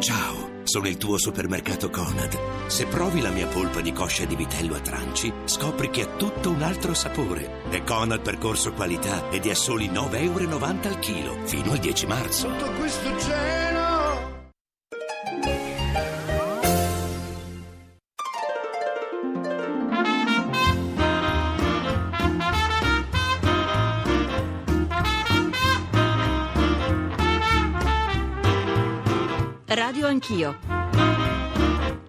Ciao, sono il tuo supermercato Conad. Se provi la mia polpa di coscia di vitello a tranci, scopri che ha tutto un altro sapore. È Conad percorso qualità ed è a soli 9,90 euro al chilo, fino al 10 marzo. Tutto questo cielo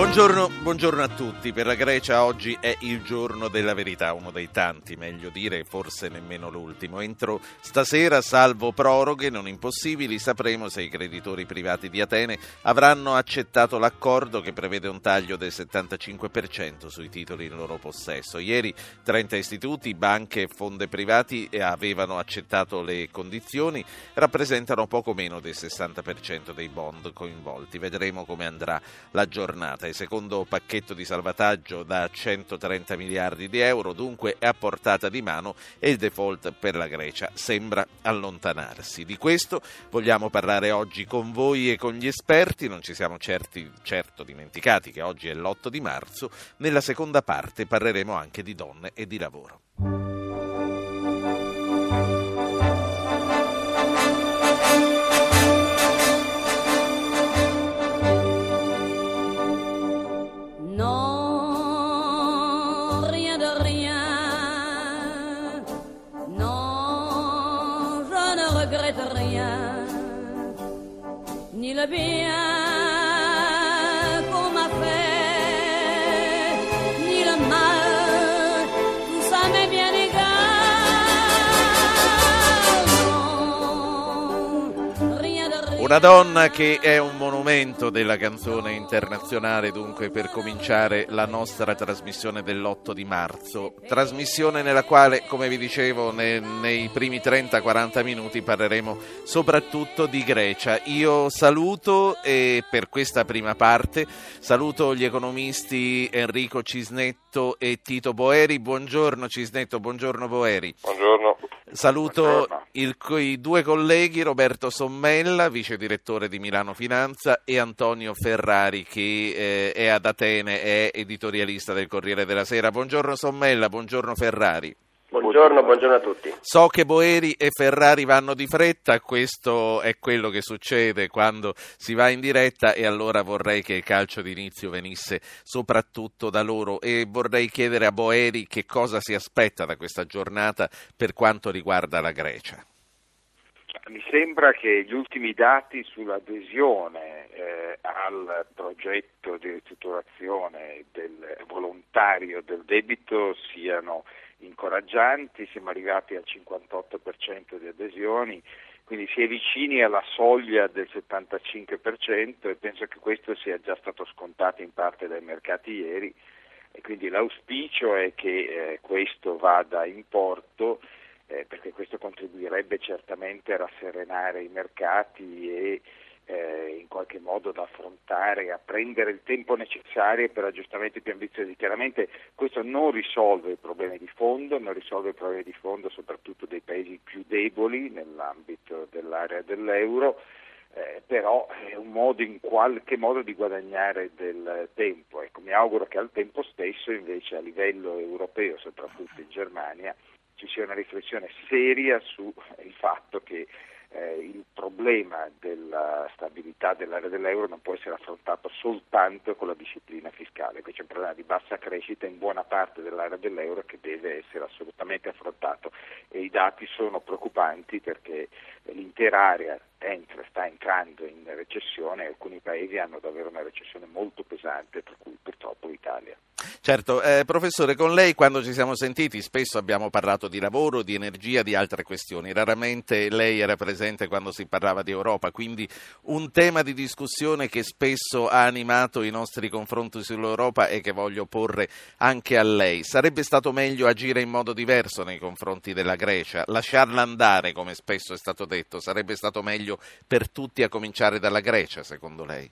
Buongiorno, buongiorno, a tutti. Per la Grecia oggi è il giorno della verità, uno dei tanti, meglio dire, forse nemmeno l'ultimo. Entro stasera, salvo proroghe non impossibili, sapremo se i creditori privati di Atene avranno accettato l'accordo che prevede un taglio del 75% sui titoli in loro possesso. Ieri 30 istituti, banche e fonde privati avevano accettato le condizioni, rappresentano poco meno del 60% dei bond coinvolti. Vedremo come andrà la giornata il secondo pacchetto di salvataggio da 130 miliardi di euro, dunque è a portata di mano e il default per la Grecia sembra allontanarsi. Di questo vogliamo parlare oggi con voi e con gli esperti, non ci siamo certi, certo dimenticati che oggi è l'8 di marzo, nella seconda parte parleremo anche di donne e di lavoro. Ni le bien Una donna che è un monumento della canzone internazionale, dunque per cominciare la nostra trasmissione dell'8 di marzo, trasmissione nella quale, come vi dicevo, nei, nei primi 30-40 minuti parleremo soprattutto di Grecia. Io saluto e per questa prima parte saluto gli economisti Enrico Cisnetto e Tito Boeri. Buongiorno Cisnetto, buongiorno Boeri. Buongiorno. Saluto il, i due colleghi Roberto Sommella, vice direttore di Milano Finanza, e Antonio Ferrari, che eh, è ad Atene, è editorialista del Corriere della Sera. Buongiorno Sommella, buongiorno Ferrari. Buongiorno, buongiorno, a tutti. So che Boeri e Ferrari vanno di fretta, questo è quello che succede quando si va in diretta e allora vorrei che il calcio d'inizio venisse soprattutto da loro e vorrei chiedere a Boeri che cosa si aspetta da questa giornata per quanto riguarda la Grecia. Mi sembra che gli ultimi dati sull'adesione eh, al progetto di ristrutturazione del volontario del debito siano incoraggianti, siamo arrivati al 58% di adesioni, quindi si è vicini alla soglia del 75% e penso che questo sia già stato scontato in parte dai mercati ieri. E quindi l'auspicio è che eh, questo vada in porto eh, perché questo contribuirebbe certamente a rasserenare i mercati e eh, in qualche modo da affrontare, a prendere il tempo necessario per aggiustamenti più ambiziosi. Chiaramente questo non risolve i problemi di fondo, non risolve i problemi di fondo soprattutto dei paesi più deboli nell'ambito dell'area dell'euro. Eh, però è un modo in qualche modo di guadagnare del tempo. Ecco, mi auguro che al tempo stesso invece a livello europeo, soprattutto in Germania, ci sia una riflessione seria sul fatto che eh, il problema della stabilità dell'area dell'euro non può essere affrontato soltanto con la disciplina fiscale, qui c'è un problema di bassa crescita in buona parte dell'area dell'euro che deve essere assolutamente affrontato. E i dati sono preoccupanti perché l'intera area entra, sta entrando in recessione alcuni paesi hanno davvero una recessione molto pesante, per cui purtroppo l'Italia. Certo, eh, professore, con lei quando ci siamo sentiti spesso abbiamo parlato di lavoro, di energia, di altre questioni. Raramente lei era presente quando si parlava di Europa, quindi un tema di discussione che spesso ha animato i nostri confronti sull'Europa e che voglio porre anche a lei. Sarebbe stato meglio agire in modo diverso nei confronti della Grecia, lasciarla andare, come spesso è stato detto, sarebbe stato meglio per tutti a cominciare dalla Grecia, secondo lei?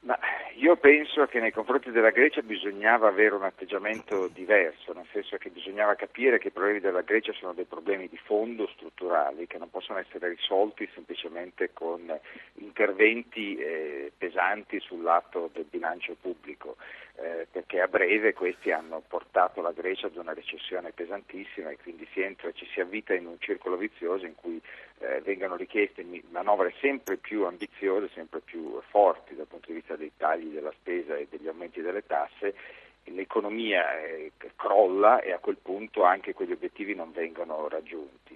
Ma io penso che nei confronti della Grecia bisognava avere un atteggiamento diverso, nel senso che bisognava capire che i problemi della Grecia sono dei problemi di fondo strutturali che non possono essere risolti semplicemente con interventi eh, pesanti sul lato del bilancio pubblico, eh, perché a breve questi hanno portato la Grecia ad una recessione pesantissima e quindi si entra, ci si avvita in un circolo vizioso in cui eh, vengano richieste manovre sempre più ambiziose, sempre più forti dal punto di vista dei tagli della spesa e degli aumenti delle tasse, l'economia eh, crolla e a quel punto anche quegli obiettivi non vengono raggiunti.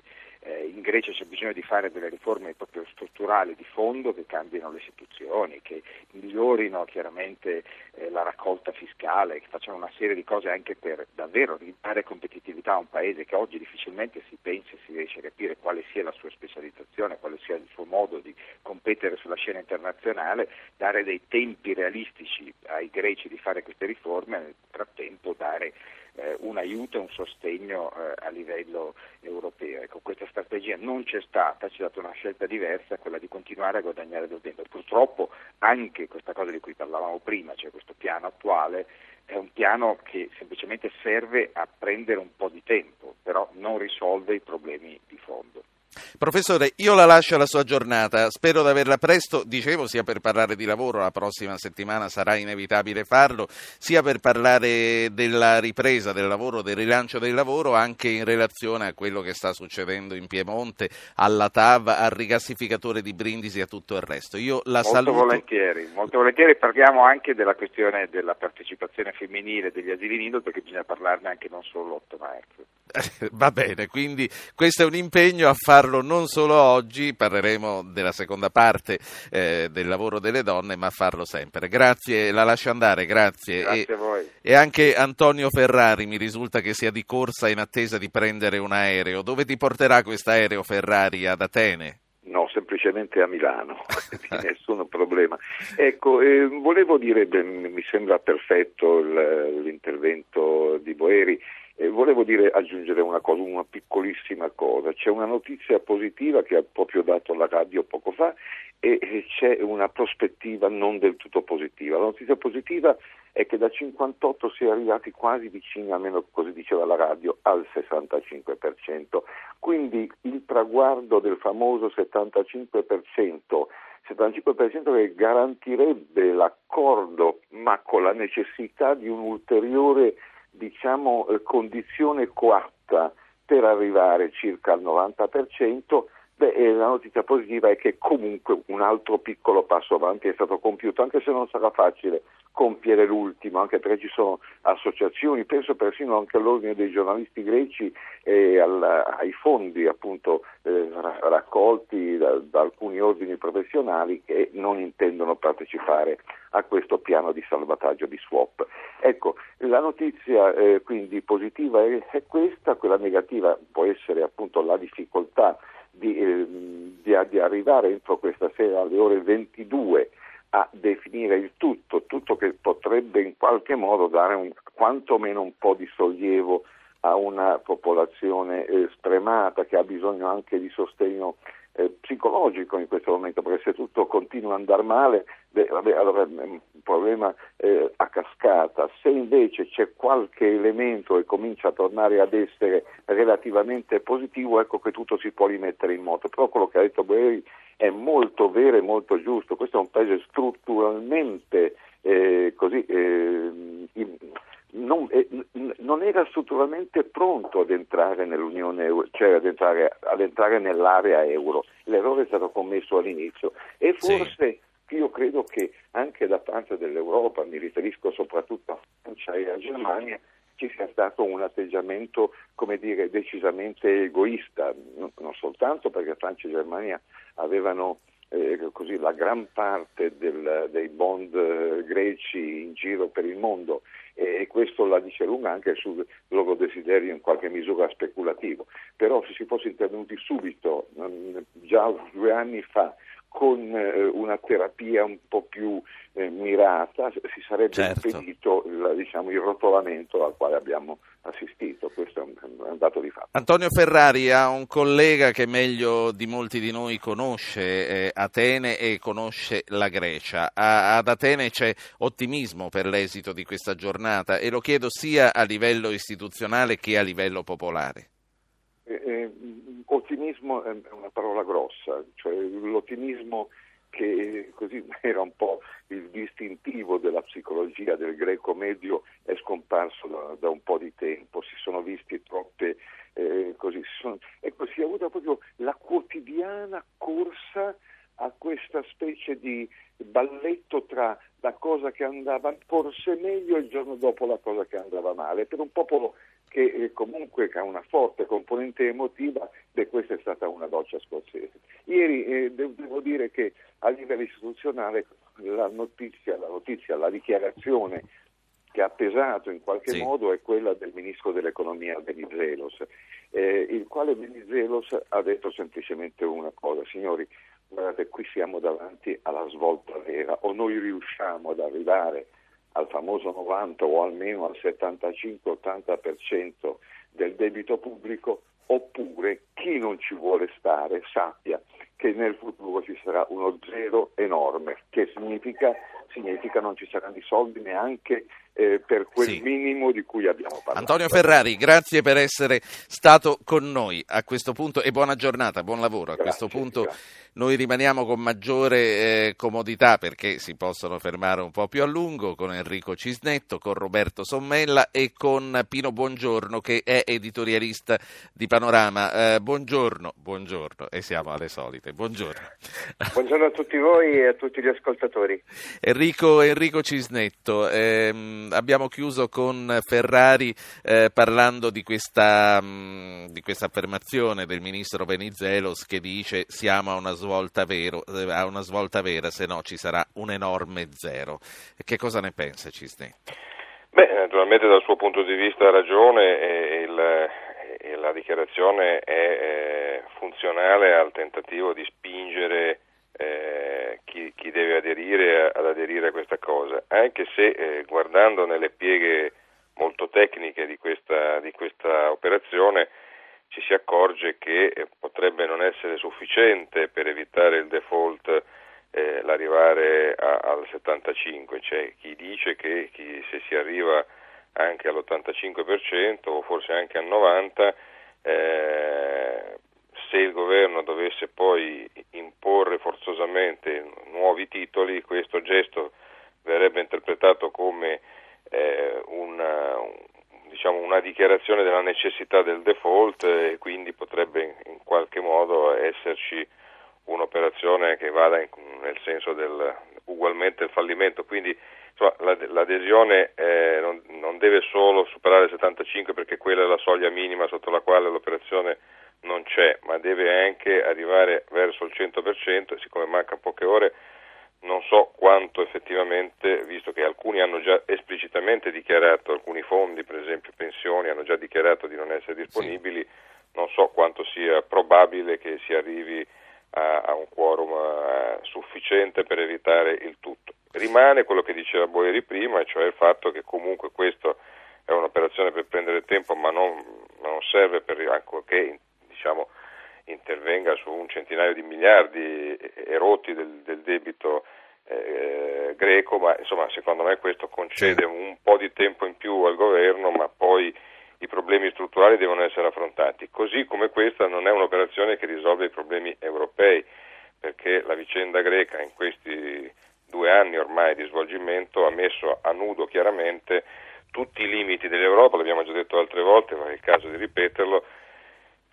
Eh, in Grecia c'è bisogno di fare delle riforme proprio strutturali di fondo che cambino le istituzioni, che migliorino chiaramente eh, la raccolta fiscale, che facciano una serie di cose anche per davvero ridare competitività a un paese che oggi difficilmente si pensa e si riesce a capire quale sia la sua specializzazione, quale sia il suo modo di competere sulla scena internazionale, dare dei tempi realistici ai greci di fare queste riforme e nel frattempo dare eh, un aiuto e un sostegno eh, a livello europeo. Ecco, questa strategia non c'è stata, ci è stata una scelta diversa, quella di continuare a guadagnare del tempo. Purtroppo anche questa cosa di cui parlavamo prima, cioè questo piano attuale, è un piano che semplicemente serve a prendere un po' di tempo, però non risolve i problemi di fondo. Professore, io la lascio alla sua giornata, spero di averla presto, dicevo sia per parlare di lavoro, la prossima settimana sarà inevitabile farlo, sia per parlare della ripresa del lavoro, del rilancio del lavoro, anche in relazione a quello che sta succedendo in Piemonte, alla TAV, al rigassificatore di Brindisi e a tutto il resto. Io la molto saluto. Volentieri, molto volentieri parliamo anche della questione della partecipazione femminile degli asili nido perché bisogna parlarne anche non solo l'8 marzo. Va bene, quindi questo è un impegno a farlo non solo oggi, parleremo della seconda parte eh, del lavoro delle donne, ma farlo sempre. Grazie, la lascio andare, grazie. Grazie e, e anche Antonio Ferrari mi risulta che sia di corsa in attesa di prendere un aereo. Dove ti porterà questo aereo Ferrari? Ad Atene? No, semplicemente a Milano, nessun problema. Ecco, eh, volevo dire, beh, mi sembra perfetto l'intervento di Boeri, eh, volevo dire, aggiungere una cosa, una piccolissima cosa. C'è una notizia positiva che ha proprio dato alla radio poco fa e c'è una prospettiva non del tutto positiva. La notizia positiva è che da 58 si è arrivati quasi vicini, almeno così diceva la radio, al 65%. Quindi il traguardo del famoso 75%, 75% che garantirebbe l'accordo ma con la necessità di un ulteriore diciamo, eh, condizione coatta per arrivare circa al 90%, beh, la notizia positiva è che comunque un altro piccolo passo avanti è stato compiuto, anche se non sarà facile compiere l'ultimo, anche perché ci sono associazioni, penso persino anche all'ordine dei giornalisti greci e al, ai fondi appunto eh, raccolti da, da, alcuni ordini professionali che non intendono partecipare a questo piano di salvataggio di swap. Ecco, la notizia eh, quindi positiva è, è, questa, quella negativa può essere appunto la difficoltà di, eh, di, di arrivare entro questa sera alle ore 22 a definire il tutto, tutto che potrebbe in qualche modo dare un, quantomeno un po' di sollievo a una popolazione eh, stremata che ha bisogno anche di sostegno eh, psicologico in questo momento, perché se tutto continua ad andare male, beh, vabbè, allora è un problema eh, a cascata. Se invece c'è qualche elemento e comincia a tornare ad essere relativamente positivo, ecco che tutto si può rimettere in moto. Però quello che ha detto Boeri è molto vero e molto giusto. Questo è un paese strutturalmente eh, così. Eh, in, non, eh, non, era strutturalmente pronto ad entrare nell'Unione cioè ad entrare, ad entrare, nell'area euro. L'errore è stato commesso all'inizio e forse sì. Io credo che anche da parte dell'Europa, mi riferisco soprattutto a Francia e a Germania, ci sia stato un atteggiamento, dire, decisamente egoista, non soltanto perché Francia e Germania avevano eh, così, la gran parte del, dei bond eh, greci in giro per il mondo e questo la dice lunga anche sul loro desiderio in qualche misura speculativo. Però se si fosse intervenuti subito, già due anni fa, con eh, una terapia un po' più eh, mirata si sarebbe Certo. impedito il, diciamo, il rotolamento al quale abbiamo assistito, questo è un, è un dato di fatto. Antonio Ferrari ha un collega che meglio di molti di noi conosce eh, Atene e conosce la Grecia. A- ad Atene c'è ottimismo per l'esito di questa giornata e lo chiedo sia a livello istituzionale che a livello popolare. Eh, eh, ottimismo è una parola grossa, cioè l'ottimismo che così era un po' il distintivo della psicologia del greco medio è scomparso da, da un po' di tempo, si sono visti troppe eh, così, sono, ecco si è avuta proprio la quotidiana corsa a questa specie di balletto tra la cosa che andava forse meglio e il giorno dopo la cosa che andava male, per un popolo che eh, comunque ha una forte componente emotiva, beh, questa è stata una doccia scozzese. Ieri eh, de- devo dire che a livello istituzionale la notizia, la, notizia, la dichiarazione che ha pesato in qualche Sì. modo è quella del ministro dell'economia Venizelos, eh, il quale Venizelos ha detto semplicemente una cosa, signori, guardate qui siamo davanti alla svolta vera, o noi riusciamo ad arrivare al famoso 90 o almeno al 75-80% del debito pubblico, oppure chi non ci vuole stare sappia che nel futuro ci sarà uno zero enorme, che significa, significa non ci saranno i soldi neanche eh, per quel Sì. minimo di cui abbiamo parlato. Antonio Ferrari, grazie per essere stato con noi a questo punto e buona giornata, buon lavoro. A Grazie, questo punto grazie. noi rimaniamo con maggiore eh, comodità perché si possono fermare un po' più a lungo con Enrico Cisnetto, con Roberto Sommella e con Pino Buongiorno che è editorialista di Panorama. Eh, buongiorno, buongiorno e siamo alle solite. Buongiorno. Buongiorno a tutti voi e a tutti gli ascoltatori. Enrico, Enrico Cisnetto, ehm, abbiamo chiuso con Ferrari eh, parlando di questa, mh, di questa affermazione del ministro Venizelos che dice siamo a una svolta, vero, eh, a una svolta vera, se no ci sarà un enorme zero. Che cosa ne pensa Cisnetto? Beh, naturalmente dal suo punto di vista ha ragione e, il- e la dichiarazione è eh, funzionale al tentativo di spingere chi, deve aderire ad aderire a questa cosa, anche se eh, guardando nelle pieghe molto tecniche di questa, di questa operazione ci si accorge che eh, potrebbe non essere sufficiente per evitare il default eh, l'arrivare a- al 75, c'è chi dice che chi- se si arriva anche all'85% o forse anche al 90%, eh, se il governo dovesse poi imporre forzosamente nuovi titoli, questo gesto verrebbe interpretato come eh, una, un- diciamo, una dichiarazione della necessità del default e quindi potrebbe in qualche modo esserci un'operazione che vada in- nel senso del ugualmente il fallimento. Quindi insomma, l'ad- l'adesione eh, non, non deve solo superare il 75 perché quella è la soglia minima sotto la quale l'operazione non c'è, ma deve anche arrivare verso il 100% e siccome mancano poche ore non so quanto effettivamente, visto che alcuni hanno già esplicitamente dichiarato, alcuni fondi, per esempio pensioni, hanno già dichiarato di non essere disponibili, non so quanto sia probabile che si arrivi a, a un quorum eh, sufficiente per evitare il tutto. Rimane quello che diceva Boeri prima, cioè il fatto che comunque questo è un'operazione per prendere tempo, ma non, non serve per ancorché diciamo, intervenga su un centinaio di miliardi erotti del, del debito eh, greco, ma insomma secondo me questo concede un po' di tempo in più al governo, ma poi i problemi strutturali devono essere affrontati. Così come questa non è un'operazione che risolve i problemi europei, perché la vicenda greca in questi due anni ormai di svolgimento ha messo a nudo chiaramente tutti i limiti dell'Europa, l'abbiamo già detto altre volte, ma è il caso di ripeterlo,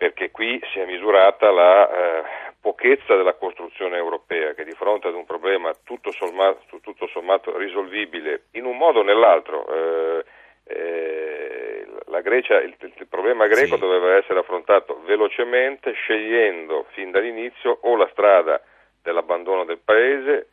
perché qui si è misurata la eh, pochezza della costruzione europea che di fronte ad un problema tutto sommato, tutto sommato risolvibile in un modo o nell'altro, eh, eh, la Grecia, il, il problema greco Sì. doveva essere affrontato velocemente scegliendo fin dall'inizio o la strada dell'abbandono del paese,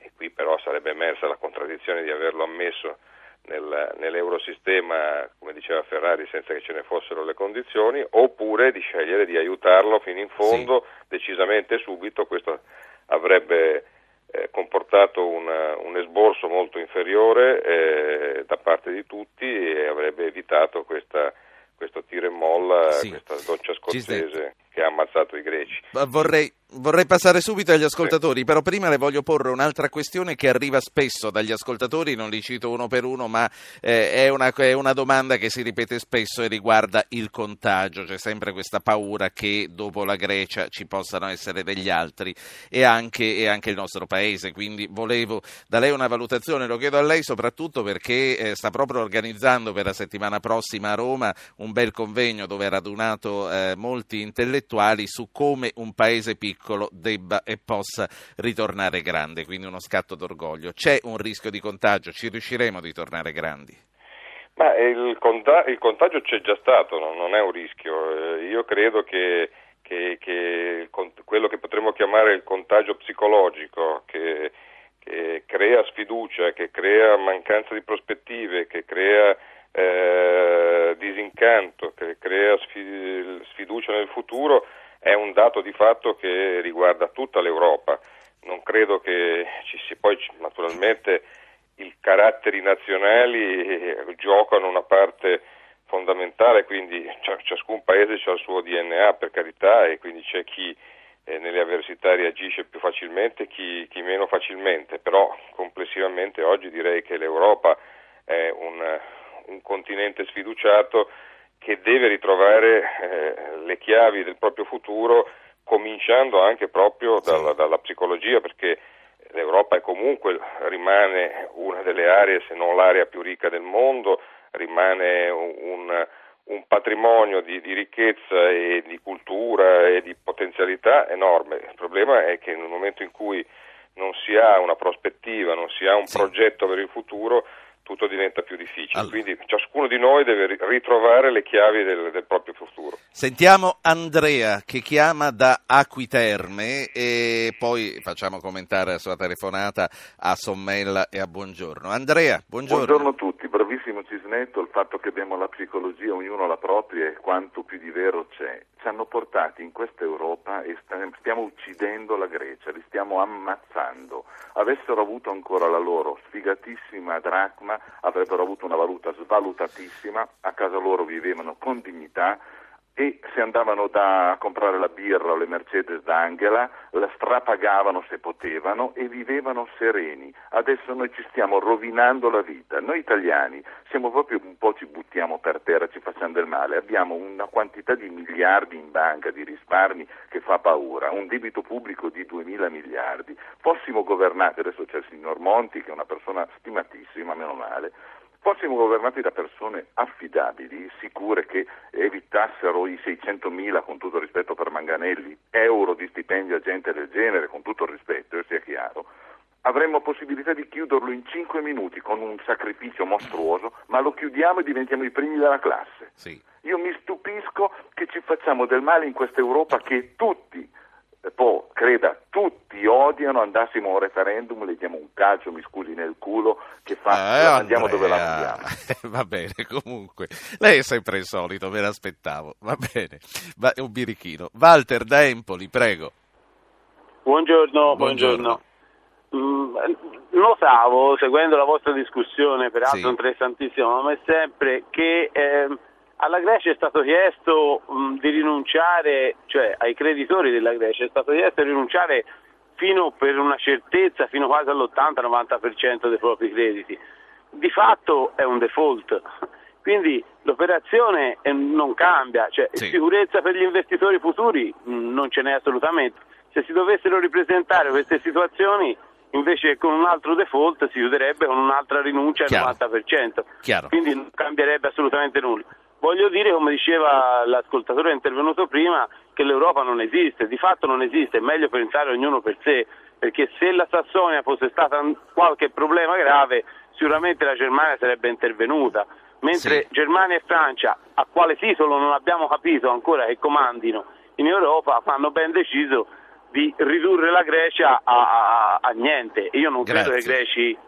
e qui però sarebbe emersa la contraddizione di averlo ammesso nel, nell'eurosistema, come diceva Ferrari, senza che ce ne fossero le condizioni, oppure di scegliere di aiutarlo fino in fondo, decisamente subito, questo avrebbe eh, comportato un, un, esborso molto inferiore eh, da parte di tutti e avrebbe evitato questa, questo tiro e molla, sì. questa doccia scozzese che ha ammazzato i greci. Vorrei, Vorrei passare subito agli ascoltatori, sì. però prima le voglio porre un'altra questione che arriva spesso dagli ascoltatori, non li cito uno per uno, ma eh, è, una, è, una, domanda che si ripete spesso e riguarda il contagio. C'è sempre questa paura che dopo la Grecia ci possano essere degli altri e anche, e anche il nostro paese. Quindi volevo da lei una valutazione, lo chiedo a lei soprattutto perché eh, sta proprio organizzando per la settimana prossima a Roma un bel convegno dove ha radunato eh, molti intellettuali su come un paese piccolo debba e possa ritornare grande, quindi uno scatto d'orgoglio. C'è un rischio di contagio, ci riusciremo a ritornare grandi? Ma il, contagio, il contagio c'è già stato, no? non è un rischio. Eh, io credo che, che, che, quello che potremmo chiamare il contagio psicologico, che, che crea sfiducia, che crea mancanza di prospettive, che crea eh, disincanto, che crea sfiducia nel futuro, è un dato di fatto che riguarda tutta l'Europa. Non credo che ci sia poi naturalmente i caratteri nazionali eh, giocano una parte fondamentale, quindi ciascun paese ha il suo DNA per carità e quindi c'è chi eh, nelle avversità reagisce più facilmente, chi, chi, meno facilmente, però complessivamente oggi direi che l'Europa è un, un continente sfiduciato che deve ritrovare eh, le chiavi del proprio futuro cominciando anche proprio dalla, dalla, psicologia perché l'Europa è comunque rimane una delle aree se non l'area più ricca del mondo rimane un, un patrimonio di, di, ricchezza e di cultura e di potenzialità enorme il problema è che nel momento in cui non si ha una prospettiva non si ha un sì. progetto per il futuro tutto diventa più difficile. Allora. Quindi ciascuno di noi deve ritrovare le chiavi del, del, proprio futuro. Sentiamo Andrea che chiama da Acquiterme e poi facciamo commentare la sua telefonata a Sommella e a Buongiorno. Andrea, buongiorno. Buongiorno a tutti, bravissimo Cisnetto, il fatto che abbiamo la psicologia, ognuno la propria e quanto più di vero c'è. Ci hanno portati in questa Europa e stiamo uccidendo la Grecia, li stiamo ammazzando. Avessero avuto ancora la loro sfigatissima dracma avrebbero avuto una valuta svalutatissima, a casa loro vivevano con dignità e se andavano da, a comprare la birra o le Mercedes d'Angela la strapagavano se potevano e vivevano sereni. Adesso noi ci stiamo rovinando la vita. Noi italiani siamo proprio un po' ci buttiamo per terra, ci facciamo del male. Abbiamo una quantità di miliardi in banca, di risparmi che fa paura, un debito pubblico di 2.000 miliardi. Fossimo governati, adesso c'è il signor Monti che è una persona stimatissima, meno male, fossimo governati da persone affidabili, sicure che evitassero i 600.000, con tutto il rispetto per Manganelli, euro di stipendio a gente del genere, con tutto il rispetto, e sia chiaro, avremmo possibilità di chiuderlo in 5 minuti con un sacrificio mostruoso, ma lo chiudiamo e diventiamo i primi della classe. Sì. Io mi stupisco che ci facciamo del male in questa Europa che tutti poi creda tutti odiano, andassimo a un referendum, le diamo un calcio, mi scusi nel culo, che fa, eh, andiamo dove la mandiamo. Va bene, comunque, lei è sempre il solito, me l'aspettavo, va bene, va, un birichino. Walter da Empoli, prego. Buongiorno, buongiorno. buongiorno. Mm, notavo, seguendo la vostra discussione, peraltro sì. interessantissima, come sempre, che... Eh, alla Grecia è stato chiesto mh, di rinunciare, cioè ai creditori della Grecia è stato chiesto di rinunciare fino per una certezza, fino quasi all'80-90% dei propri crediti. Di fatto è un default, quindi l'operazione eh, non cambia, cioè sì. sicurezza per gli investitori futuri mh, non ce n'è assolutamente. Se si dovessero ripresentare queste situazioni invece con un altro default si chiuderebbe con un'altra rinuncia al 90%, Chiaro. quindi non cambierebbe assolutamente nulla. Voglio dire, come diceva l'ascoltatore intervenuto prima, che l'Europa non esiste, di fatto non esiste, è meglio pensare ognuno per sé, perché se la Sassonia fosse stata qualche problema grave, sicuramente la Germania sarebbe intervenuta, mentre sì. Germania e Francia, a quale titolo non abbiamo capito ancora che comandino in Europa, hanno ben deciso di ridurre la Grecia a, a, a niente. Io non Grazie. credo che i greci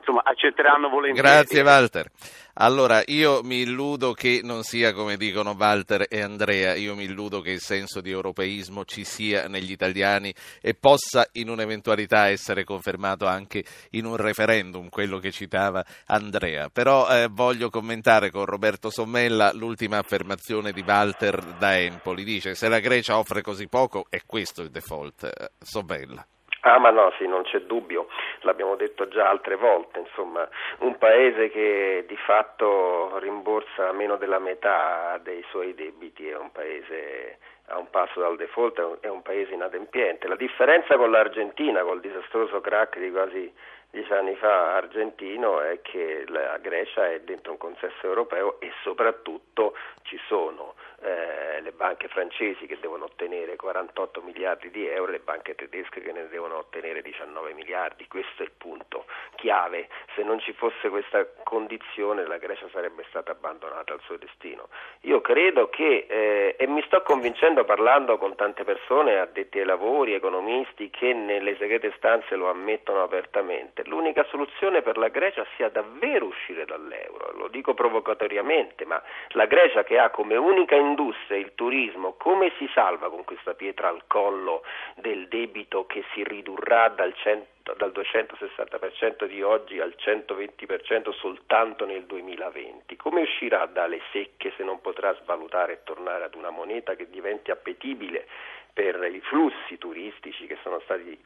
insomma, accetteranno volentieri. Grazie Walter. Allora, io mi illudo che non sia come dicono Walter e Andrea, io mi illudo che il senso di europeismo ci sia negli italiani e possa in un'eventualità essere confermato anche in un referendum, quello che citava Andrea. Però eh, voglio commentare con Roberto Sommella l'ultima affermazione di Walter da Empoli. Dice, se la Grecia offre così poco, è questo il default. Eh, Sommella. Ah ma no, sì, non c'è dubbio, l'abbiamo detto già altre volte, insomma, un paese che di fatto rimborsa meno della metà dei suoi debiti è un paese a un passo dal default, è un paese inadempiente. La differenza con l'Argentina, col disastroso crack di quasi dieci anni fa argentino, è che la Grecia è dentro un consesso europeo e soprattutto ci sono eh, le banche francesi che devono ottenere 48 miliardi di euro le banche tedesche che ne devono ottenere 19 miliardi. Questo è il punto chiave. Se non ci fosse questa condizione la Grecia sarebbe stata abbandonata al suo destino. Io credo che, eh, e mi sto convincendo parlando con tante persone, addetti ai lavori, economisti, che nelle segrete stanze lo ammettono apertamente, l'unica soluzione per la Grecia sia davvero uscire dall'euro. Lo dico provocatoriamente, ma la Grecia che ha come unica industria, il turismo, come si salva con questa pietra al collo del debito che si ridurrà dal, 100, dal 260% di oggi al 120% soltanto nel 2020? Come uscirà dalle secche se non potrà svalutare e tornare ad una moneta che diventi appetibile per i flussi turistici che sono stati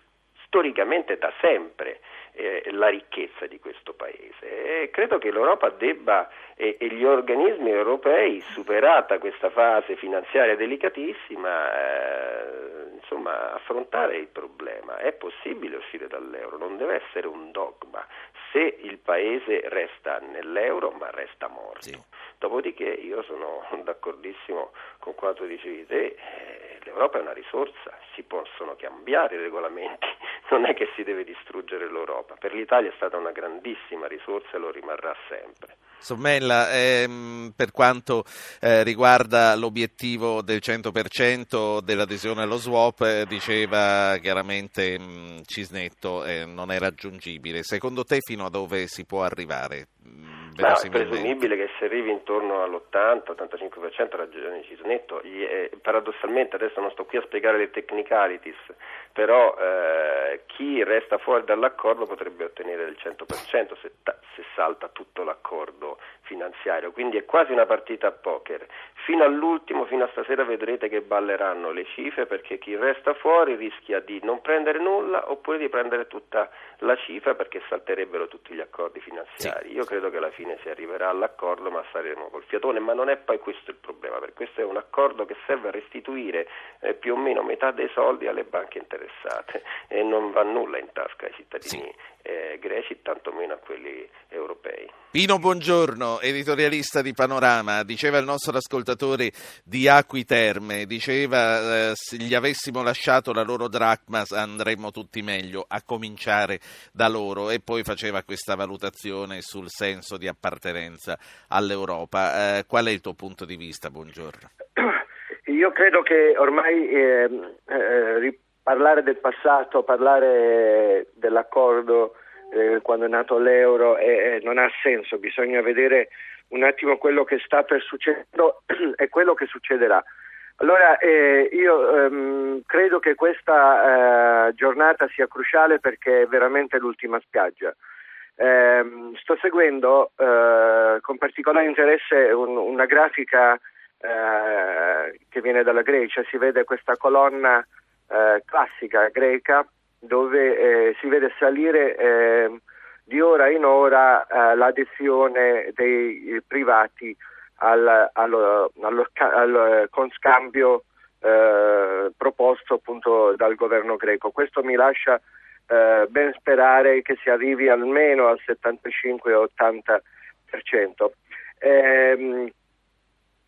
storicamente da sempre eh, la ricchezza di questo paese. E credo che l'Europa debba e, e, gli organismi europei, superata questa fase finanziaria delicatissima, eh, insomma, affrontare il problema. È possibile uscire dall'euro, non deve essere un dogma se il paese resta nell'euro ma resta morto. Sì. Dopodiché io sono d'accordissimo con quanto dicevi te, eh, l'Europa è una risorsa, si possono cambiare i regolamenti, non è che si deve distruggere l'Europa. Per l'Italia è stata una grandissima risorsa e lo rimarrà sempre. Sommella, ehm, per quanto eh, riguarda l'obiettivo del 100% dell'adesione allo swap, eh, diceva chiaramente mh, mm, Cisnetto eh, non è raggiungibile. Secondo te fino a dove si può arrivare? Ma è presumibile che se arrivi intorno all'80-85% ragione Cisnetto, eh, paradossalmente adesso non sto qui a spiegare le technicalities, però eh, chi resta fuori dall'accordo potrebbe ottenere il 100% se, se salta tutto l'accordo finanziario, quindi è quasi una partita a poker. Fino all'ultimo, fino a stasera vedrete che balleranno le cifre perché chi resta fuori rischia di non prendere nulla oppure di prendere tutta la cifra perché salterebbero tutti gli accordi finanziari. Sì. Io credo che alla fine si arriverà all'accordo ma saremo col fiatone, ma non è poi questo il problema, perché questo è un accordo che serve a restituire eh, più o meno metà dei soldi alle banche interessate e non va nulla in tasca ai cittadini sì. eh, greci, tantomeno a quelli europei. Pino, buongiorno, editorialista di Panorama, diceva il nostro ascoltatore di Acqui Terme, diceva eh, se gli avessimo lasciato la loro dracma andremmo tutti meglio, a cominciare da loro e poi faceva questa valutazione sul senso di appartenenza all'Europa. Eh, qual è il tuo punto di vista? Buongiorno. Io credo che ormai ehm, eh, parlare del passato, parlare dell'accordo eh, quando è nato l'euro eh, non ha senso, bisogna vedere un attimo quello che sta per succedere e quello che succederà. Allora eh, io ehm, credo che questa eh, giornata sia cruciale perché è veramente l'ultima spiaggia. Eh, sto seguendo eh, con particolare interesse un, una grafica eh, che viene dalla Grecia, si vede questa colonna eh, classica greca dove eh, si vede salire ehm, di ora in ora eh, l'adesione dei privati al, allo, allo, al, con eh, proposto appunto dal governo greco. Questo mi lascia eh, ben sperare che si arrivi almeno al 75-80%. Eh,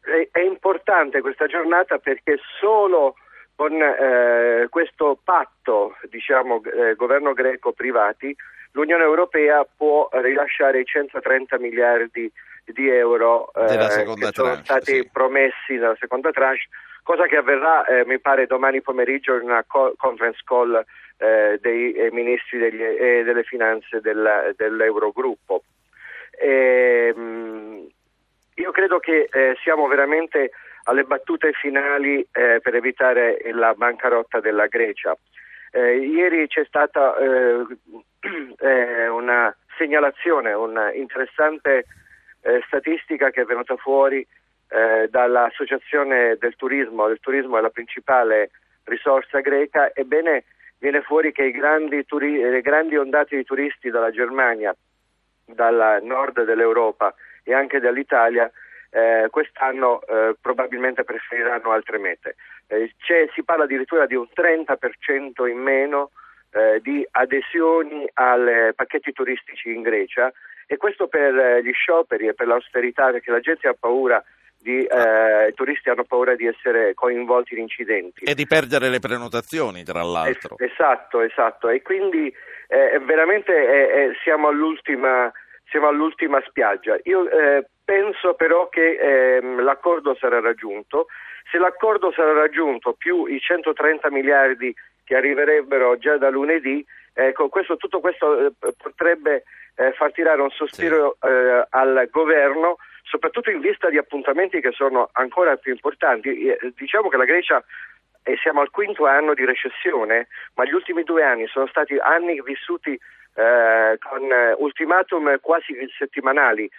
è, è, importante questa giornata perché solo con eh, questo patto, diciamo, eh, governo greco privati, l'Unione Europea può rilasciare i 130 miliardi di euro eh, che sono stati sì. promessi nella seconda tranche, cosa che avverrà, eh, mi pare, domani pomeriggio in una co- conference call eh, dei eh, ministri degli, eh, delle finanze della, dell'Eurogruppo. E, ehm, mh, io credo che siamo veramente alle battute finali eh, per evitare la bancarotta della Grecia. Eh, ieri c'è stata una segnalazione, una interessante statistica che è venuta fuori dall'Associazione del Turismo, il turismo è la principale risorsa greca, ebbene viene fuori che grandi, turi- le grandi ondate di turisti dalla Germania, dal nord dell'Europa e anche dall'Italia eh, quest'anno eh, probabilmente preferiranno altre mete. Eh, si parla addirittura di un 30% in meno eh, di adesioni ai pacchetti turistici in Grecia e questo per eh, gli scioperi e per l'austerità perché la gente ha paura di, eh, i turisti hanno paura di essere coinvolti in incidenti. E di perdere le prenotazioni, tra l'altro. Es- esatto, esatto. E quindi eh, veramente eh, eh, siamo, all'ultima, siamo, all'ultima, spiaggia. Io eh, penso però che ehm, l'accordo sarà raggiunto. Se l'accordo sarà raggiunto più i 130 miliardi che arriverebbero già da lunedì, ecco, questo, tutto questo eh, potrebbe far tirare un sospiro sì. al governo soprattutto in vista di appuntamenti che sono ancora più importanti. Eh, diciamo che la Grecia e siamo al quinto anno di recessione, ma gli ultimi due anni sono stati anni vissuti eh, con ultimatum quasi settimanali.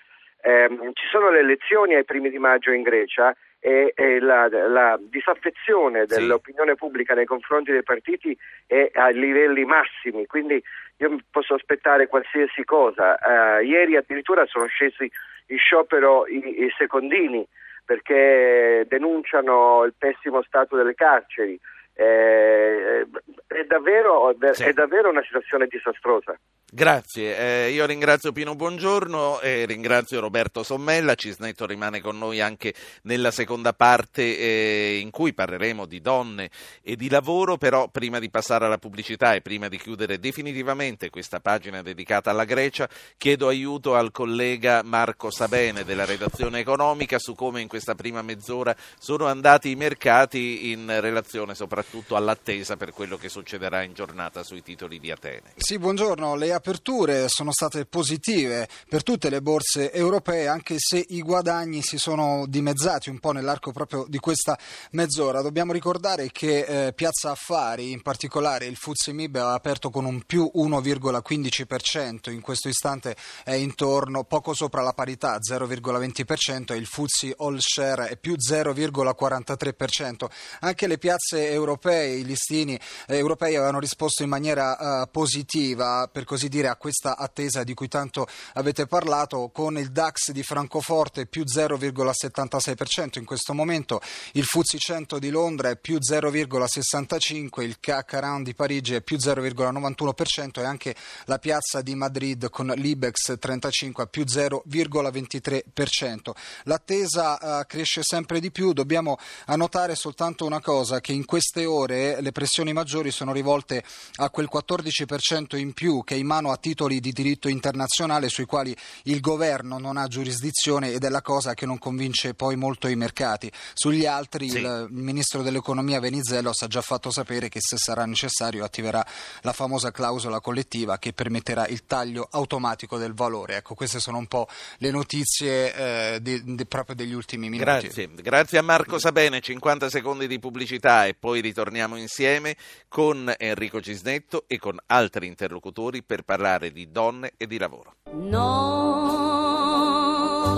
Eh, ci sono le elezioni ai primi di maggio in Grecia e, e la, la, disaffezione dell'opinione sì. pubblica nei confronti dei partiti è a livelli massimi, quindi io posso aspettare qualsiasi cosa. Uh, ieri addirittura sono scesi in sciopero i, i secondini perché denunciano il pessimo stato delle carceri. Eh, è, davvero, sì. è davvero una situazione disastrosa. Grazie, eh, io ringrazio Pino Buongiorno e ringrazio Roberto Sommella, Cisnetto rimane con noi anche nella seconda parte eh, in cui parleremo di donne e di lavoro, però prima di passare alla pubblicità e prima di chiudere definitivamente questa pagina dedicata alla Grecia, chiedo aiuto al collega Marco Sabene della redazione economica su come in questa prima mezz'ora sono andati i mercati in relazione soprattutto all'attesa per quello che succederà in giornata sui titoli di Atene. Sì, buongiorno. Le aperture sono state positive per tutte le borse europee, anche se i guadagni si sono dimezzati un po' nell'arco proprio di questa mezz'ora. Dobbiamo ricordare che eh, Piazza Affari, in particolare il Fuzzi Mib, ha aperto con un più 1,15%, in questo istante è intorno poco sopra la parità, 0,20%, e il Fuzzi All Share è più 0,43%. Anche le piazze europee, i listini eh, europei avevano risposto in maniera uh, positiva, per così dire, a questa attesa di cui tanto avete parlato, con il DAX di Francoforte più 0,76% in questo momento, il FUZI 100 di Londra è più 0,65%, il CAC 40 di Parigi è più 0,91% e anche la piazza di Madrid con l'Ibex 35 a più 0,23%. L'attesa uh, cresce sempre di più, dobbiamo annotare soltanto una cosa, che in queste ore le pressioni maggiori sono rivolte a quel 14% in più che è in mano a titoli di diritto internazionale sui quali il governo non ha giurisdizione ed è la cosa che non convince poi molto i mercati. Sugli altri sì. il ministro dell'economia Venizelos ha già fatto sapere che se sarà necessario attiverà la famosa clausola collettiva che permetterà il taglio automatico del valore. Ecco, queste sono un po' le notizie eh, di, di, proprio degli ultimi minuti. Grazie. Grazie a Marco Sabene, 50 secondi di pubblicità e poi ritorniamo insieme con Enrico Cisnetto e con altri interlocutori per parlare di donne e di lavoro. No,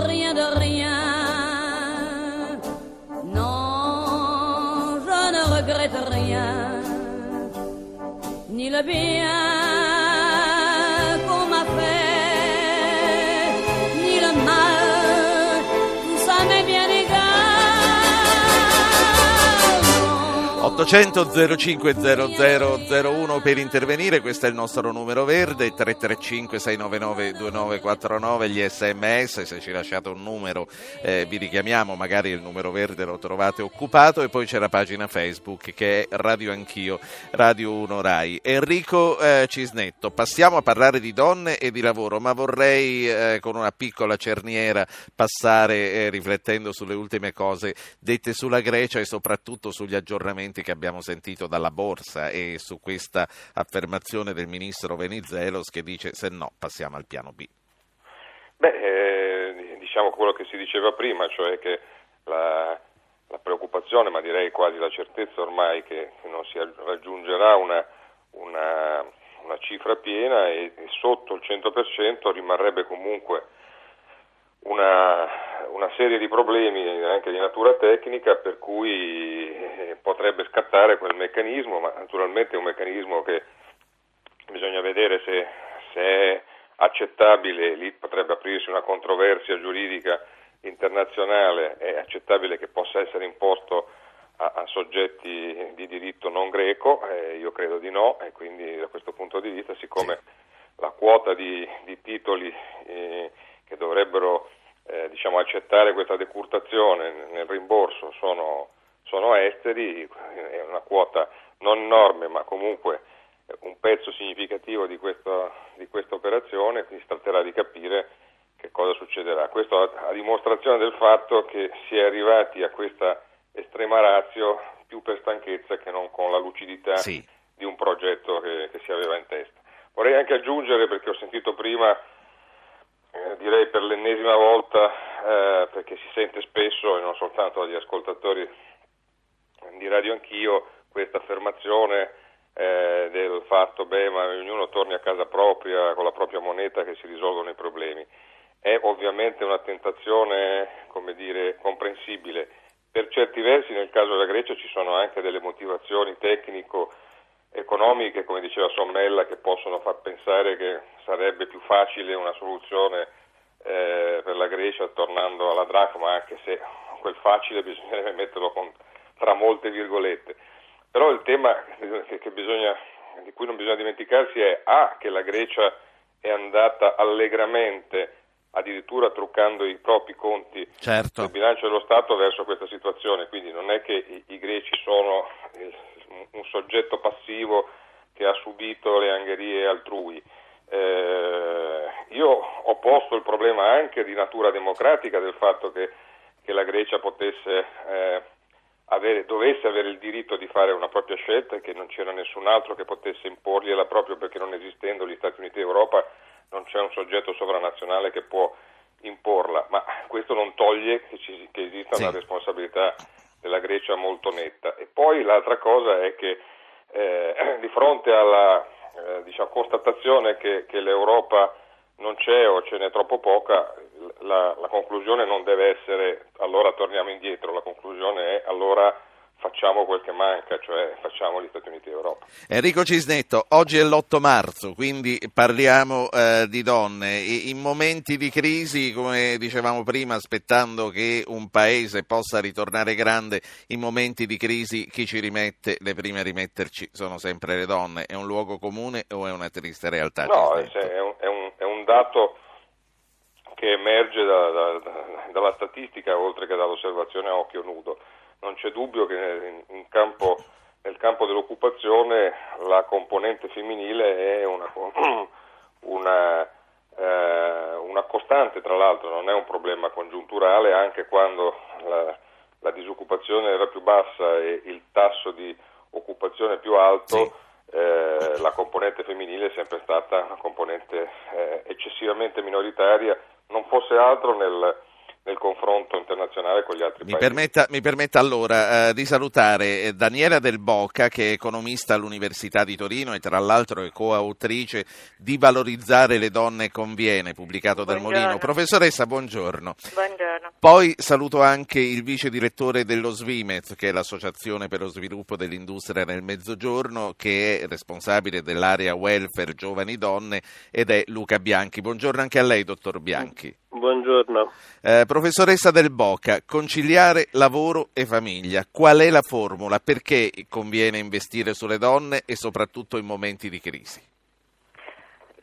rien de rien. No, je ne regrette rien. Ni le bien 800 05 0001 per intervenire, questo è il nostro numero verde, 335 699 2949 gli sms, se ci lasciate un numero eh, vi richiamiamo, magari il numero verde lo trovate occupato. E poi c'è la pagina Facebook che è Radio Anch'io, Radio 1 Rai. Enrico eh, Cisnetto, passiamo a parlare di donne e di lavoro, ma vorrei eh, con una piccola cerniera passare eh, riflettendo sulle ultime cose dette sulla Grecia e soprattutto sugli aggiornamenti che abbiamo sentito dalla borsa e su questa affermazione del ministro Venizelos che dice se no passiamo al piano B. Beh, eh, diciamo quello che si diceva prima, cioè che la, la, preoccupazione, ma direi quasi la certezza ormai che, non si raggiungerà una, una, una cifra piena e, e, sotto il 100% rimarrebbe comunque una, una, serie di problemi anche di natura tecnica per cui eh, potrebbe scattare quel meccanismo, ma naturalmente è un meccanismo che bisogna vedere se, se è accettabile, lì potrebbe aprirsi una controversia giuridica internazionale, è accettabile che possa essere imposto a, a soggetti di diritto non greco, eh, io credo di no e quindi da questo punto di vista siccome la quota di, di titoli eh, che dovrebbero eh, diciamo, accettare questa decurtazione nel rimborso sono, sono esteri, è una quota non enorme ma comunque un pezzo significativo di questa, di questa operazione, quindi si tratterà di capire che cosa succederà. Questo a, a dimostrazione del fatto che si è arrivati a questa estrema razio più per stanchezza che non con la lucidità sì. di un progetto che, che, si aveva in testa. Vorrei anche aggiungere, perché ho sentito prima, eh, direi per l'ennesima volta, eh, perché si sente spesso e non soltanto dagli ascoltatori di Radio Anch'io, questa affermazione eh, del fatto ma ognuno torni a casa propria con la propria moneta che si risolvono i problemi. È ovviamente una tentazione, come dire, comprensibile. Per certi versi nel caso della Grecia ci sono anche delle motivazioni tecnico-economiche, come diceva Sommella, che possono far pensare che sarebbe più facile una soluzione eh, per la Grecia tornando alla dracma, anche se quel facile bisognerebbe metterlo con, tra molte virgolette. Però il tema che, che bisogna, di cui non bisogna dimenticarsi è A, che la Grecia è andata allegramente, addirittura truccando i propri conti certo. del bilancio dello Stato verso questa situazione, quindi non è che i, i greci sono il, un soggetto passivo che ha subito le angherie altrui. Eh, io ho posto il problema anche di natura democratica del fatto che, che la Grecia potesse eh, avere, dovesse avere il diritto di fare una propria scelta e che non c'era nessun altro che potesse imporgliela proprio perché non esistendo gli Stati Uniti d'Europa non c'è un soggetto sovranazionale che può imporla, ma questo non toglie che, ci, che esista sì. una responsabilità della Grecia molto netta. E poi l'altra cosa è che eh, di fronte alla eh, diciamo, constatazione che, che l'Europa non c'è o ce n'è troppo poca, la, la, conclusione non deve essere allora torniamo indietro, la conclusione è allora facciamo quel che manca, cioè facciamo gli Stati Uniti d'Europa. Enrico Cisnetto, oggi è l'8 marzo, quindi parliamo eh, di donne. In momenti di crisi, come dicevamo prima, aspettando che un paese possa ritornare grande, in momenti di crisi chi ci rimette, le prime a rimetterci sono sempre le donne. È un luogo comune o è una triste realtà? No, è un, è, un, è un dato che emerge da, da, da, dalla statistica oltre che dall'osservazione a occhio nudo. Non c'è dubbio che in campo, nel campo dell'occupazione la componente femminile è una, una, eh, una, costante, tra l'altro non è un problema congiunturale, anche quando la, la disoccupazione era più bassa e il tasso di occupazione più alto. Sì. Eh, la componente femminile è sempre stata una componente eh, eccessivamente minoritaria non fosse altro nel, nel confronto internazionale con gli altri mi paesi. Permetta, mi permetta allora eh, di salutare eh, Daniela Del Bocca, che è economista all'Università di Torino e tra l'altro è coautrice di Valorizzare le donne conviene, pubblicato dal Molino. Professoressa, buongiorno. Buongiorno. Poi saluto anche il vice direttore dello Svimez, che è l'Associazione per lo sviluppo dell'industria nel Mezzogiorno, che è responsabile dell'area welfare giovani donne ed è Luca Bianchi. Buongiorno anche a lei, dottor Bianchi. Buongiorno. Eh, professoressa Del Bocca, conciliare lavoro e famiglia, qual è la formula? Perché conviene investire sulle donne e soprattutto in momenti di crisi?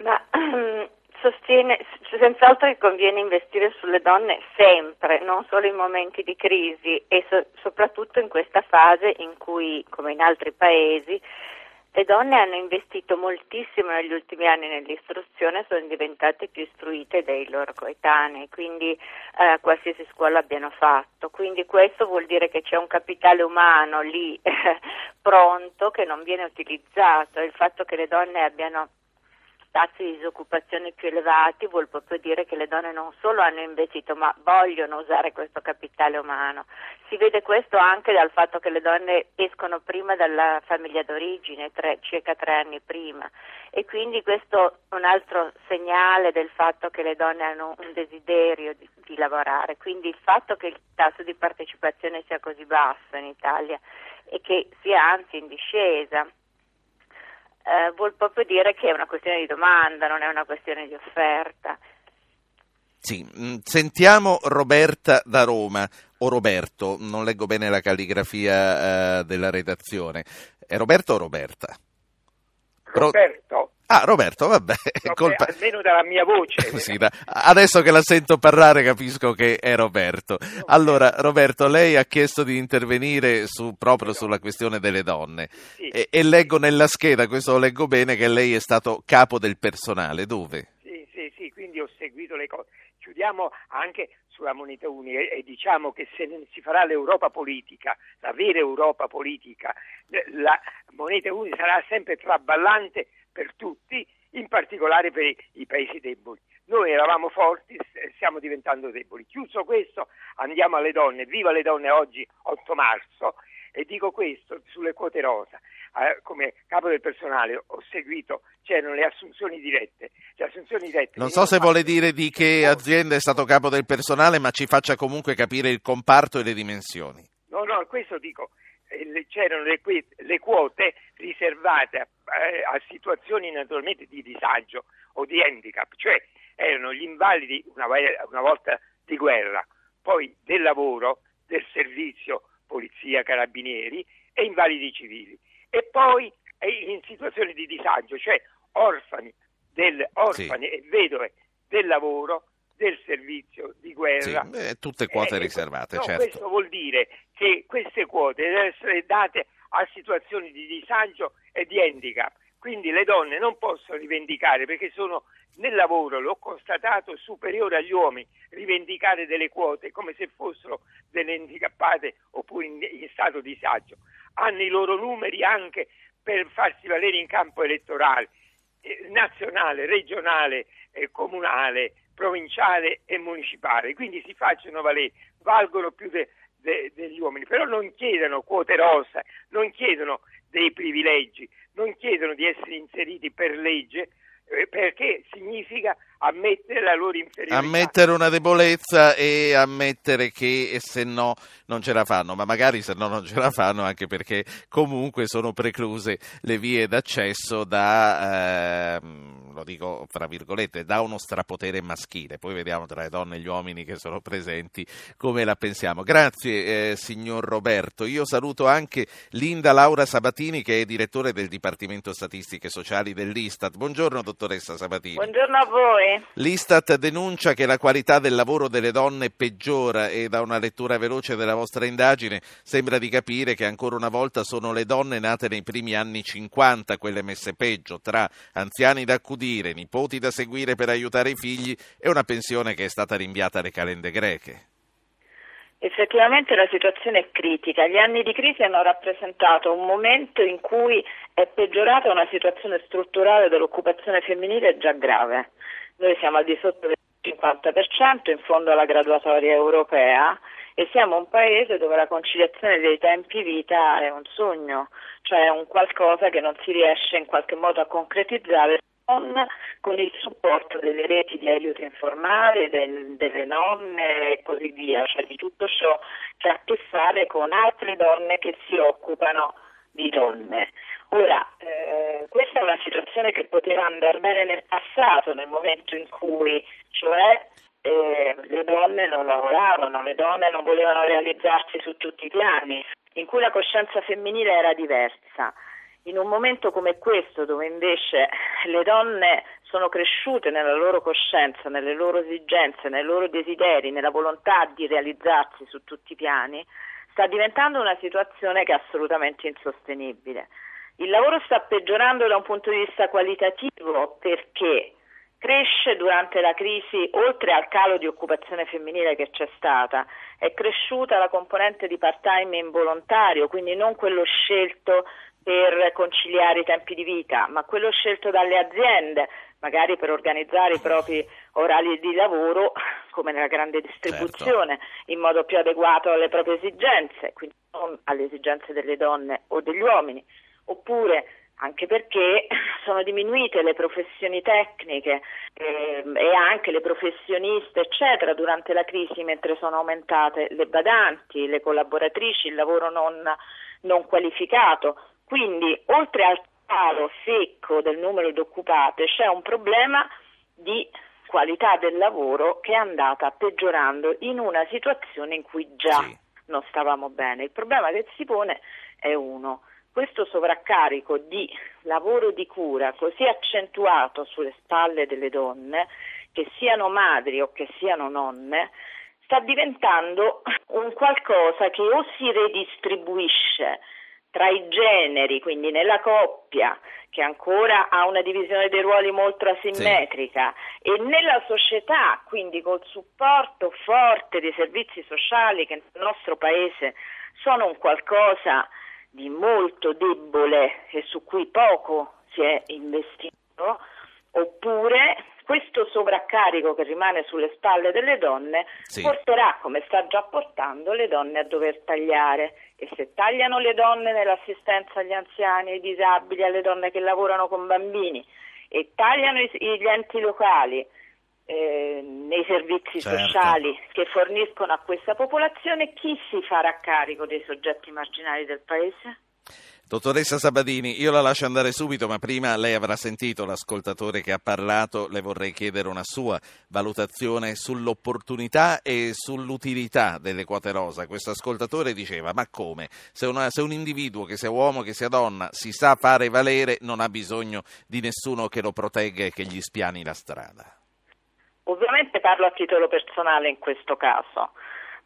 Ma sostiene senz'altro che conviene investire sulle donne sempre, non solo in momenti di crisi e so, soprattutto in questa fase in cui, come in altri paesi, le donne hanno investito moltissimo negli ultimi anni nell'istruzione, sono diventate più istruite dei loro coetanei, quindi eh, qualsiasi scuola abbiano fatto. Quindi questo vuol dire che c'è un capitale umano lì pronto che non viene utilizzato. Il fatto che le donne abbiano tassi di disoccupazione più elevati vuol proprio dire che le donne non solo hanno investito ma vogliono usare questo capitale umano. Si vede questo anche dal fatto che le donne escono prima dalla famiglia d'origine, tre, circa tre anni prima e quindi questo è un altro segnale del fatto che le donne hanno un desiderio di, di lavorare. Quindi il fatto che il tasso di partecipazione sia così basso in Italia e che sia anzi in discesa eh, vuol proprio dire che è una questione di domanda, non è una questione di offerta. Sì, mm, sentiamo Roberta da Roma, o Roberto, non leggo bene la calligrafia uh, della redazione. È Roberto o Roberta? Roberto. Ah, Roberto, vabbè. No, colpa... Almeno dalla mia voce. sì, da... Adesso che la sento parlare capisco che è Roberto. Allora, Roberto, lei ha chiesto di intervenire su, proprio sulla questione delle donne. Sì. E, e, leggo nella scheda, questo lo leggo bene, che lei è stato capo del personale. Dove? Sì, sì, sì, quindi ho seguito le cose. Chiudiamo anche sulla moneta unica e, e diciamo che se non si farà l'Europa politica, la vera Europa politica, la moneta unica sarà sempre traballante per tutti, in particolare per i, i paesi deboli. Noi eravamo forti, stiamo diventando deboli. Chiuso questo, andiamo alle donne. Viva le donne oggi, 8 marzo. E dico questo sulle quote rosa. Eh, come capo del personale ho seguito, c'erano le assunzioni dirette. Le assunzioni dirette non so se vuole dire di che azienda è stato capo del personale, ma ci faccia comunque capire il comparto e le dimensioni. No, no, questo dico c'erano le, le, quote riservate a, eh, a, situazioni naturalmente di disagio o di handicap, cioè erano gli invalidi una, una volta di guerra, poi del lavoro, del servizio, polizia, carabinieri e invalidi civili. E poi in situazioni di disagio, cioè orfani, del, orfani sì. e vedove del lavoro, del servizio di guerra. Sì, eh, tutte quote eh, riservate, no, certo. Questo vuol dire che queste quote devono essere date a situazioni di disagio e di handicap. Quindi le donne non possono rivendicare perché sono nel lavoro, l'ho constatato, superiore agli uomini, rivendicare delle quote come se fossero delle handicappate oppure in, in stato di disagio. Hanno i loro numeri anche per farsi valere in campo elettorale, eh, nazionale, regionale, eh, comunale, provinciale e municipale, quindi si facciano valere, valgono più de, de, degli uomini, però non chiedono quote rosa, non chiedono dei privilegi, non chiedono di essere inseriti per legge, eh, perché significa ammettere la loro inferiorità. Ammettere una debolezza e ammettere che se no non ce la fanno, ma magari se no non ce la fanno anche perché comunque sono precluse le vie d'accesso da, ehm, lo dico fra virgolette, da uno strapotere maschile. Poi vediamo tra le donne e gli uomini che sono presenti come la pensiamo. Grazie eh, signor Roberto. Io saluto anche Linda Laura Sabatini che è direttore del Dipartimento Statistiche Sociali dell'Istat. Buongiorno dottoressa Sabatini. Buongiorno a voi. L'Istat denuncia che la qualità del lavoro delle donne peggiora e da una lettura veloce della vostra indagine sembra di capire che ancora una volta sono le donne nate nei primi anni 50 quelle messe peggio, tra anziani da accudire, nipoti da seguire per aiutare i figli e una pensione che è stata rinviata alle calende greche. Effettivamente la situazione è critica. Gli anni di crisi hanno rappresentato un momento in cui è peggiorata una situazione strutturale dell'occupazione femminile già grave. Noi siamo al di sotto del 50% in fondo alla graduatoria europea e siamo un paese dove la conciliazione dei tempi vita è un sogno, cioè un qualcosa che non si riesce in qualche modo a concretizzare con il supporto delle reti di aiuto informale, del, delle nonne e così via, cioè di tutto ciò che ha a che fare con altre donne che si occupano di donne. Ora, eh, questa è una situazione che poteva andare bene nel passato, nel momento in cui, cioè, eh, le donne non lavoravano, le donne non volevano realizzarsi su tutti i piani, in cui la coscienza femminile era diversa. In un momento come questo, dove invece le donne sono cresciute nella loro coscienza, nelle loro esigenze, nei loro desideri, nella volontà di realizzarsi su tutti i piani, sta diventando una situazione che è assolutamente insostenibile. Il lavoro sta peggiorando da un punto di vista qualitativo perché cresce durante la crisi, oltre al calo di occupazione femminile che c'è stata, è cresciuta la componente di part-time involontario, quindi non quello scelto per conciliare i tempi di vita, ma quello scelto dalle aziende, magari per organizzare i propri orari di lavoro, come nella grande distribuzione, certo. in modo più adeguato alle proprie esigenze, quindi non alle esigenze delle donne o degli uomini, oppure anche perché sono diminuite le professioni tecniche eh, e anche le professioniste, eccetera, durante la crisi, mentre sono aumentate le badanti, le collaboratrici, il lavoro non, non qualificato. Quindi, oltre al calo secco del numero di occupate, c'è un problema di qualità del lavoro che è andata peggiorando in una situazione in cui già sì. non stavamo bene. Il problema che si pone è uno questo sovraccarico di lavoro di cura così accentuato sulle spalle delle donne, che siano madri o che siano nonne, sta diventando un qualcosa che o si redistribuisce tra i generi, quindi nella coppia, che ancora ha una divisione dei ruoli molto asimmetrica, sì. e nella società, quindi col supporto forte dei servizi sociali che nel nostro paese sono un qualcosa di molto debole e su cui poco si è investito, oppure questo sovraccarico che rimane sulle spalle delle donne sì. porterà, come sta già portando, le donne a dover tagliare. E se tagliano le donne nell'assistenza agli anziani, ai disabili, alle donne che lavorano con bambini, e tagliano gli enti locali, eh, nei servizi certo. sociali che forniscono a questa popolazione, chi si farà carico dei soggetti marginali del Paese? Dottoressa Sabadini, io la lascio andare subito, ma prima lei avrà sentito l'ascoltatore che ha parlato, le vorrei chiedere una sua valutazione sull'opportunità e sull'utilità delle quote rosa. Questo ascoltatore diceva, ma come? Se, una, se, un individuo, che sia uomo, che sia donna, si sa fare valere, non ha bisogno di nessuno che lo protegga e che gli spiani la strada. Ovviamente parlo a titolo personale in questo caso.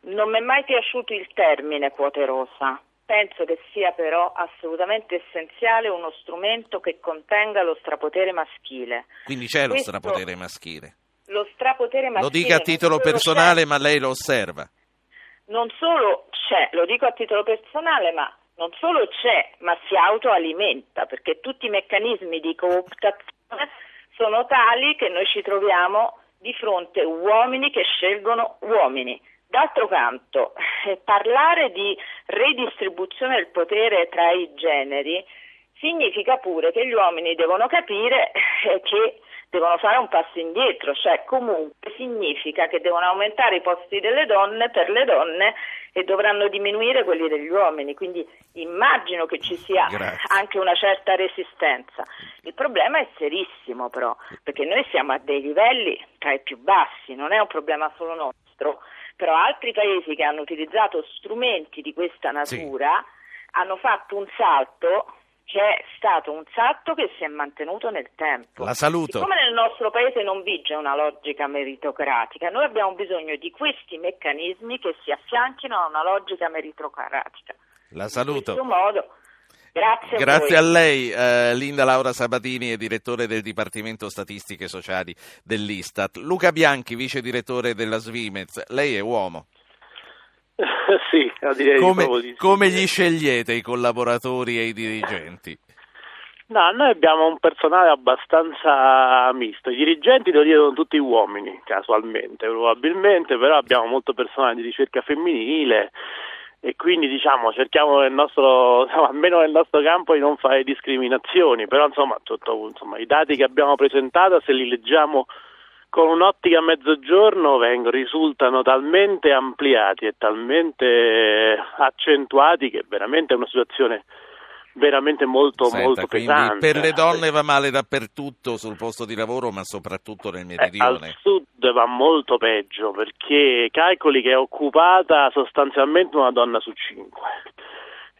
Non mi è mai piaciuto il termine quote rosa. Penso che sia però assolutamente essenziale uno strumento che contenga lo strapotere maschile. Quindi c'è Questo, lo strapotere maschile? Lo strapotere maschile. Lo dica a titolo personale, ma lei lo osserva. Non solo c'è, lo dico a titolo personale, ma non solo c'è, ma si autoalimenta, perché tutti i meccanismi di cooptazione sono tali che noi ci troviamo di fronte uomini che scelgono uomini. D'altro canto, eh, parlare di redistribuzione del potere tra i generi significa pure che gli uomini devono capire eh, che devono fare un passo indietro, cioè comunque significa che devono aumentare i posti delle donne per le donne e dovranno diminuire quelli degli uomini, quindi immagino che ci sia Grazie. anche una certa resistenza. Il problema è serissimo però, perché noi siamo a dei livelli tra i più bassi, non è un problema solo nostro, però altri paesi che hanno utilizzato strumenti di questa natura sì. hanno fatto un salto che è stato un salto che si è mantenuto nel tempo. La saluto. Siccome nel nostro paese non vige una logica meritocratica, noi abbiamo bisogno di questi meccanismi che si affianchino a una logica meritocratica. La saluto. In questo modo Grazie, a, Grazie a, lei, eh, Linda Laura Sabatini, è direttore del Dipartimento Statistiche Sociali dell'Istat. Luca Bianchi, vice direttore della Svimez. Lei è uomo. sì, direi come, come gli scegliete i collaboratori e i dirigenti? No, noi abbiamo un personale abbastanza misto. I dirigenti lo sono tutti uomini, casualmente, probabilmente, però abbiamo molto personale di ricerca femminile e quindi diciamo cerchiamo nel nostro, almeno nel nostro campo di non fare discriminazioni, però insomma, tutto, insomma i dati che abbiamo presentato se li leggiamo con un'ottica a mezzogiorno vengono, risultano talmente ampliati e talmente accentuati che veramente è una situazione veramente molto, Senta, molto pesante. Per le donne va male dappertutto sul posto di lavoro, ma soprattutto nel meridione. Eh, al sud va molto peggio perché calcoli che è occupata sostanzialmente una donna su cinque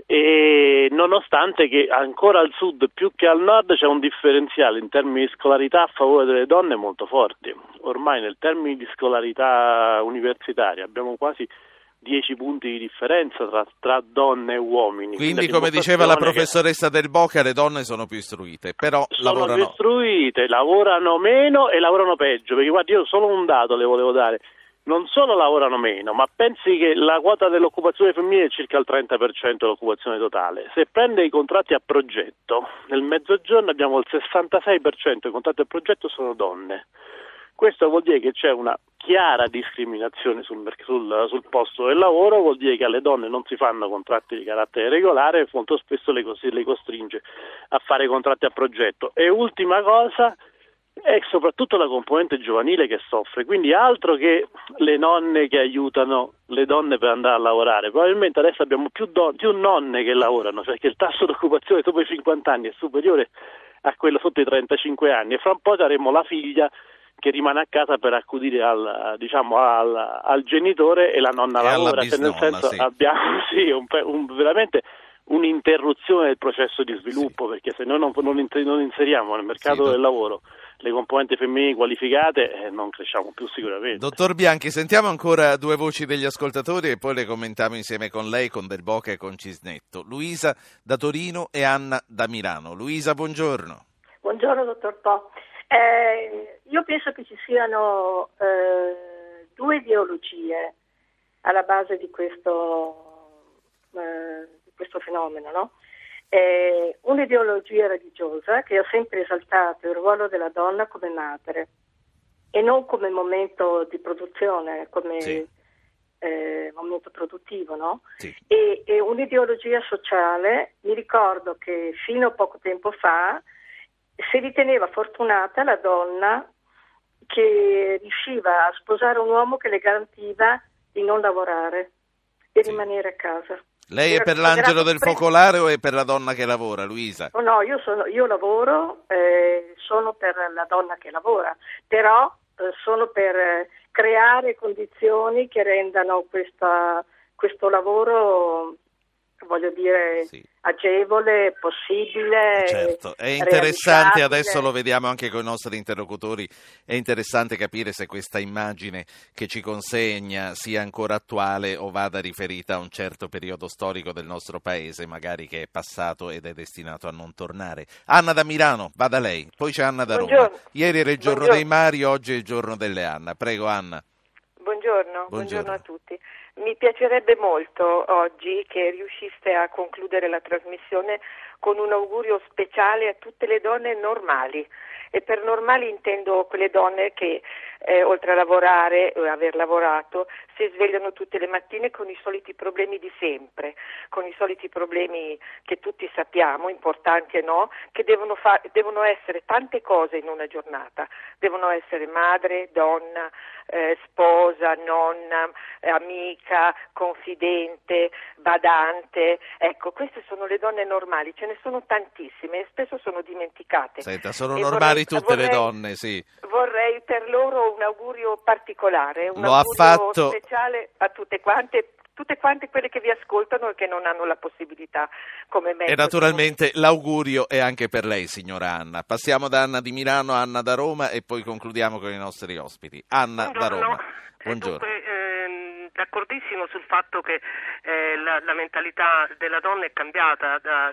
e nonostante che ancora al sud più che al nord c'è un differenziale in termini di scolarità a favore delle donne molto forti. Ormai nel termini di scolarità universitaria abbiamo quasi 10 punti di differenza tra, tra donne e uomini. Quindi, come diceva la professoressa Del Boca, le donne sono più istruite, però sono lavorano... più istruite, lavorano meno e lavorano peggio, perché guardi, io solo un dato le volevo dare. Non solo lavorano meno, ma pensi che la quota dell'occupazione femminile è circa il 30% dell'occupazione totale. Se prende i contratti a progetto, nel mezzogiorno abbiamo il 66% dei contratti a progetto sono donne. Questo vuol dire che c'è una chiara discriminazione sul, sul, sul, posto del lavoro, vuol dire che alle donne non si fanno contratti di carattere regolare e molto spesso le, le costringe a fare contratti a progetto. E ultima cosa, è soprattutto la componente giovanile che soffre, quindi altro che le nonne che aiutano le donne per andare a lavorare, probabilmente adesso abbiamo più, don- più nonne che lavorano, perché il tasso di occupazione dopo i 50 anni è superiore a quello sotto i 35 anni e fra un po' avremo la figlia che rimane a casa per accudire al, diciamo, al, al genitore e la nonna E lavora, cioè, nel senso sì. abbiamo sì, un, un- veramente un'interruzione del processo di sviluppo perché se noi non, non inseriamo nel mercato Sì, del lavoro le componenti femminili qualificate eh, non cresciamo più sicuramente. Dottor Bianchi, sentiamo ancora due voci degli ascoltatori e poi le commentiamo insieme con lei, con Del Boca e con Cisnetto. Luisa da Torino e Anna da Milano. Luisa, buongiorno. Buongiorno dottor Po. Eh, io penso che ci siano eh, due ideologie alla base di questo, eh, questo fenomeno. No? Eh, un'ideologia religiosa che ha sempre esaltato il ruolo della donna come madre e non come momento di produzione, come Sì. eh, momento produttivo, no? Sì. e, e un'ideologia sociale, mi ricordo che fino a poco tempo fa si riteneva fortunata la donna che riusciva a sposare un uomo che le garantiva di non lavorare e Sì. rimanere a casa. Lei è per l'angelo del focolare o è per la donna che lavora, Luisa? Oh, no, io, sono- io lavoro, eh, sono per la donna che lavora, però eh, sono per eh, creare condizioni che rendano questa- questo lavoro, voglio dire, Sì. agevole, possibile. Certo, è interessante, adesso lo vediamo anche con i nostri interlocutori, è interessante capire se questa immagine che ci consegna sia ancora attuale o vada riferita a un certo periodo storico del nostro paese, magari che è passato ed è destinato a non tornare. Anna da Milano, vada lei, poi c'è Anna da Roma. Buongiorno. Ieri era il giorno Buongiorno. dei mari, oggi è il giorno delle Anna. Prego Anna. Buongiorno, Buongiorno. buongiorno a tutti. Mi piacerebbe molto oggi che riusciste a concludere la trasmissione con un augurio speciale a tutte le donne normali. E per normali intendo quelle donne che, eh, oltre a lavorare o aver lavorato, si svegliano tutte le mattine con i soliti problemi di sempre, con i soliti problemi che tutti sappiamo, importanti e no, che devono, fa- devono essere tante cose in una giornata. Devono essere madre, donna, eh, sposa, nonna, eh, amica, confidente, badante. Ecco, queste sono le donne normali, ce ne sono tantissime e spesso sono dimenticate. Senta, sono E normali vorrei- tutte le vorrei- donne, sì. Vorrei per loro un augurio particolare, un Lo augurio fatto- speciale a tutte quante, tutte quante quelle che vi ascoltano e che non hanno la possibilità come me. E naturalmente l'augurio è anche per lei, signora Anna. Passiamo da Anna di Milano a Anna da Roma e poi concludiamo con i nostri ospiti. Anna da Roma. Buongiorno. Dunque, d'accordissimo sul fatto che eh, la, la mentalità della donna è cambiata da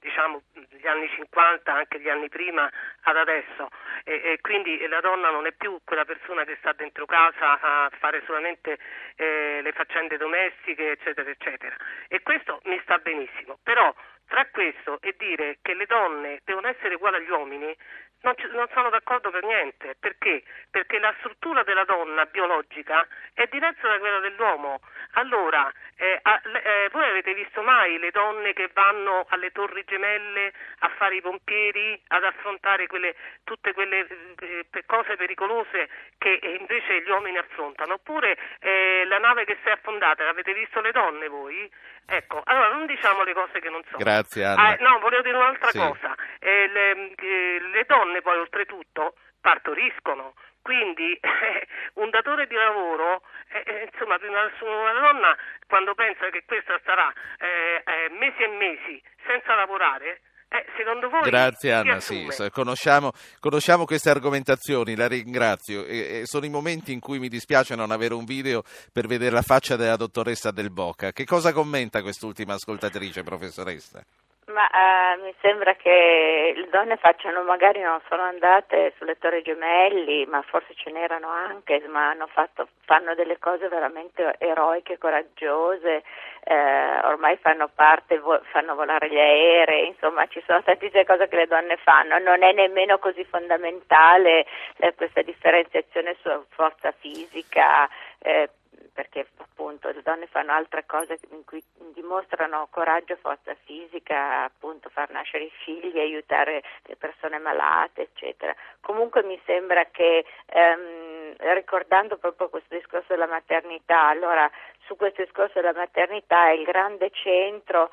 diciamo, gli anni 50, anche gli anni prima, ad adesso e, e quindi la donna non è più quella persona che sta dentro casa a fare solamente eh, le faccende domestiche, eccetera, eccetera. E questo mi sta benissimo. Però tra questo e dire che le donne devono essere uguali agli uomini non, ci- non sono d'accordo per niente. Perché? Perché la struttura della donna biologica è diversa da quella dell'uomo. Allora, eh, a- eh, voi avete visto mai le donne che vanno alle torri gemelle a fare i pompieri, ad affrontare quelle, tutte quelle eh, cose pericolose che invece gli uomini affrontano? Oppure eh, la nave che si è affondata, l'avete visto le donne voi? Ecco, allora non diciamo le cose che non sono. Grazie, Anna. Ah, no, volevo dire un'altra Sì. cosa. Eh, le, eh, le donne poi oltretutto partoriscono, quindi un datore di lavoro, eh, eh, insomma, prima su una donna quando pensa che questa starà eh, eh, mesi e mesi senza lavorare, Eh, secondo voi Grazie Anna, sì, conosciamo, conosciamo queste argomentazioni, la ringrazio. E, e sono i momenti in cui mi dispiace non avere un video per vedere la faccia della dottoressa Del Boca. Che cosa commenta quest'ultima ascoltatrice, professoressa? Ma eh, mi sembra che le donne facciano, magari non sono andate sulle Torri Gemelli, ma forse ce n'erano anche, ma fatto, fanno delle cose veramente eroiche, coraggiose, eh, ormai fanno parte, vo- fanno volare gli aerei, insomma ci sono tantissime cose che le donne fanno, non è nemmeno così fondamentale eh, questa differenziazione su forza fisica. eh, perché appunto le donne fanno altre cose in cui dimostrano coraggio, forza fisica, appunto far nascere i figli, aiutare le persone malate, eccetera. Comunque mi sembra che ehm, ricordando proprio questo discorso della maternità, allora su questo discorso della maternità è il grande centro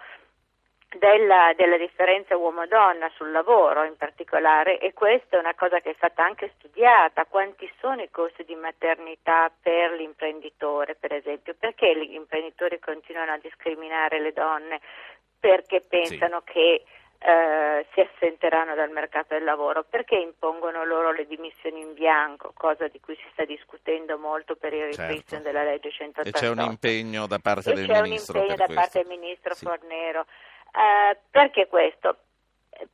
della, della differenza uomo-donna sul lavoro in particolare e questa è una cosa che è stata anche studiata, quanti sono i costi di maternità per l'imprenditore per esempio, perché gli imprenditori continuano a discriminare le donne perché pensano che eh, si assenteranno dal mercato del lavoro, perché impongono loro le dimissioni in bianco, cosa di cui si sta discutendo molto per il Certo. ripristino della legge E 188 c'è un impegno da parte e del c'è ministro un impegno da questo. parte del ministro Fornero. Eh, perché questo?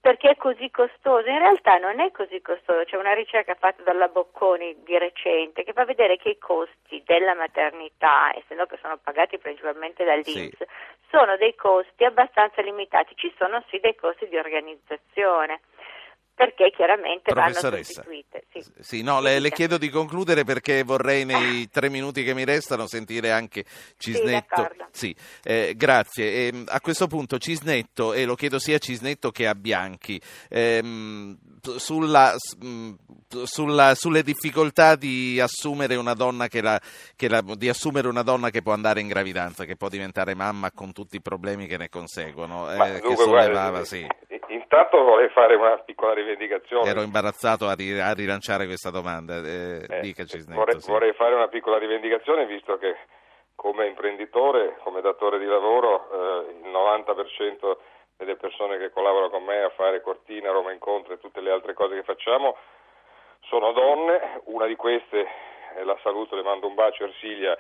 Perché è così costoso? In realtà non è così costoso, c'è una ricerca fatta dalla Bocconi di recente che fa vedere che i costi della maternità, essendo che sono pagati principalmente dall'Inps, sono dei costi abbastanza limitati, ci sono sì dei costi di organizzazione, perché chiaramente vanno sostituite. Sì. Sì, no, le, le chiedo di concludere perché vorrei nei tre minuti che mi restano sentire anche Cisnetto. Sì, eh, grazie. Ehm, a questo punto Cisnetto, e lo chiedo sia a Cisnetto che a Bianchi, ehm, sulla, mh, sulla- sulle difficoltà di assumere una donna che la- che la- di assumere una donna che può andare in gravidanza, che può diventare mamma con tutti i problemi che ne conseguono, eh, Ma che sollevava, guardi, sì. Intanto vorrei fare una piccola rivendicazione. Ero imbarazzato a, ri- a rilanciare questa domanda. Eh, dica Cisnetto. Vorrei, sì. vorrei fare una piccola rivendicazione visto che come imprenditore, come datore di lavoro, eh, il 90% delle persone che collaborano con me a fare Cortina, Roma Incontro e tutte le altre cose che facciamo sono donne, una di queste, eh, la saluto, le mando un bacio, Ersilia,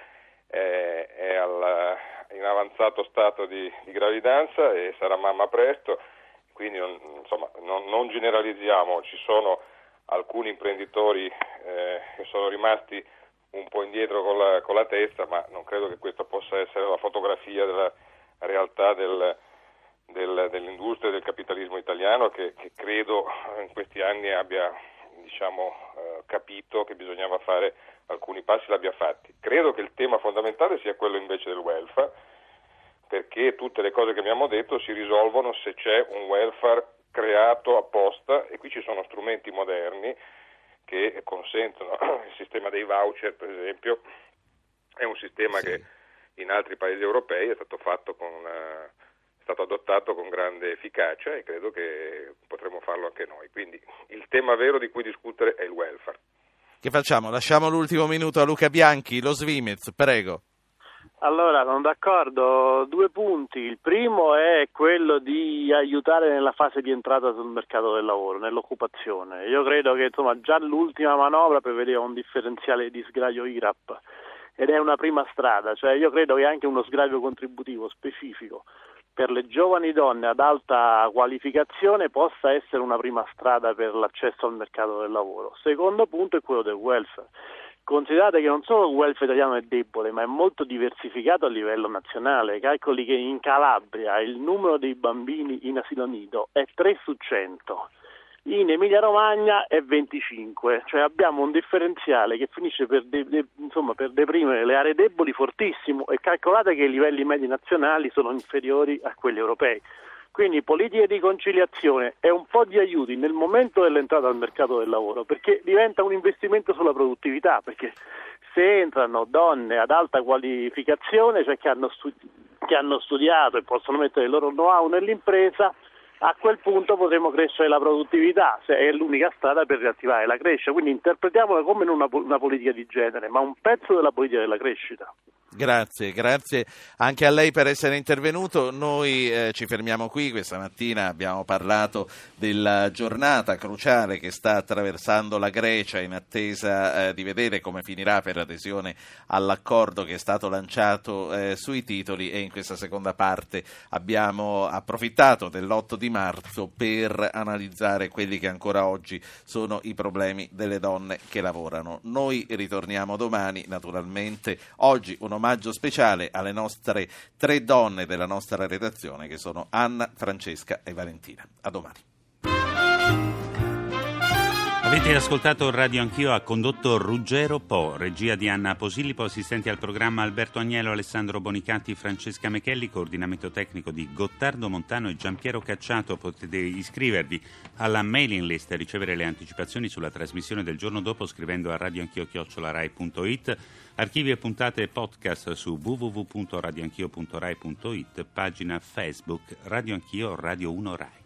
eh, è al- in avanzato stato di, di gravidanza e sarà mamma presto, quindi non, insomma, non, non generalizziamo, ci sono alcuni imprenditori eh, che sono rimasti un po' indietro con la, con la testa, ma non credo che questa possa essere la fotografia della realtà del, del- dell'industria e del capitalismo italiano che, che credo in questi anni abbia diciamo, eh, capito che bisognava fare alcuni passi, l'abbia fatti. Credo che il tema fondamentale sia quello invece del welfare, perché tutte le cose che abbiamo detto si risolvono se c'è un welfare creato apposta e qui ci sono strumenti moderni che consentono il sistema dei voucher per esempio è un sistema che in altri paesi europei è stato fatto con una- è stato adottato con grande efficacia e credo che potremo farlo anche noi. Quindi il tema vero di cui discutere è il welfare. Che facciamo? Lasciamo l'ultimo minuto a Luca Bianchi, lo Svimez, prego. Allora, sono d'accordo. Due punti. Il primo è quello di aiutare nella fase di entrata sul mercato del lavoro, nell'occupazione. Io credo che insomma, già l'ultima manovra prevedeva un differenziale di sgravio IRAP ed è una prima strada. Cioè, io credo che anche uno sgravio contributivo specifico per le giovani donne ad alta qualificazione possa essere una prima strada per l'accesso al mercato del lavoro. Secondo punto è quello del welfare. Considerate che non solo il welfare italiano è debole, ma è molto diversificato a livello nazionale. Calcoli che in Calabria il numero dei bambini in asilo nido è 3 su 100, in Emilia Romagna è 25, cioè abbiamo un differenziale che finisce per, de- de- insomma, per deprimere le aree deboli fortissimo e calcolate che i livelli medi nazionali sono inferiori a quelli europei. Quindi politiche di conciliazione e un po' di aiuti nel momento dell'entrata al mercato del lavoro, perché diventa un investimento sulla produttività, perché se entrano donne ad alta qualificazione, cioè che hanno, stu- che hanno studiato e possono mettere il loro know-how nell'impresa, a quel punto potremo crescere la produttività, se è l'unica strada per riattivare la crescita. Quindi interpretiamola come una, una politica di genere, ma un pezzo della politica della crescita. Grazie, grazie anche a lei per essere intervenuto. Noi eh, ci fermiamo qui, questa mattina abbiamo parlato della giornata cruciale che sta attraversando la Grecia in attesa eh, di vedere come finirà per l'adesione all'accordo che è stato lanciato eh, sui titoli e in questa seconda parte abbiamo approfittato dell'8 di marzo per analizzare quelli che ancora oggi sono i problemi delle donne che lavorano. Noi ritorniamo domani, naturalmente. Oggi un omaggio speciale alle nostre tre donne della nostra redazione che sono Anna, Francesca e Valentina. A domani. Avete ascoltato Radio Anch'io, ha condotto Ruggero Po, regia di Anna Posillipo, assistenti al programma Alberto Agnello, Alessandro Bonicatti, Francesca Mechelli, coordinamento tecnico di Gottardo Montano e Giampiero Cacciato. Potete iscrivervi alla mailing list e ricevere le anticipazioni sulla trasmissione del giorno dopo scrivendo a radioanchio.rai.it, archivi e puntate podcast su www.radioanchio.rai.it, pagina Facebook Radio Anch'io Radio 1 Rai.